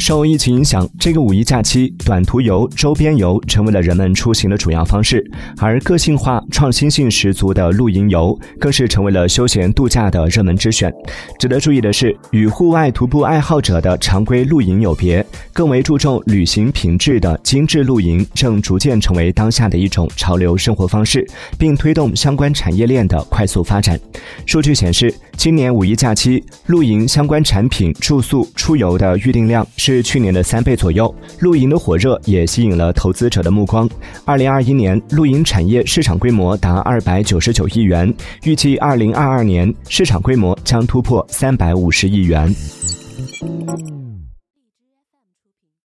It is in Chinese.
受疫情影响，这个五一假期，短途游、周边游成为了人们出行的主要方式，而个性化、创新性十足的露营游更是成为了休闲度假的热门之选。值得注意的是，与户外徒步爱好者的常规露营有别，更为注重旅行品质的精致露营正逐渐成为当下的一种潮流生活方式，并推动相关产业链的快速发展。数据显示，今年五一假期露营相关产品、住宿、出游的预订量是。去年的三倍左右，露营的火热也吸引了投资者的目光。二零二一年，露营产业市场规模达二百九十九亿元，预计二零二二年市场规模将突破三百五十亿元。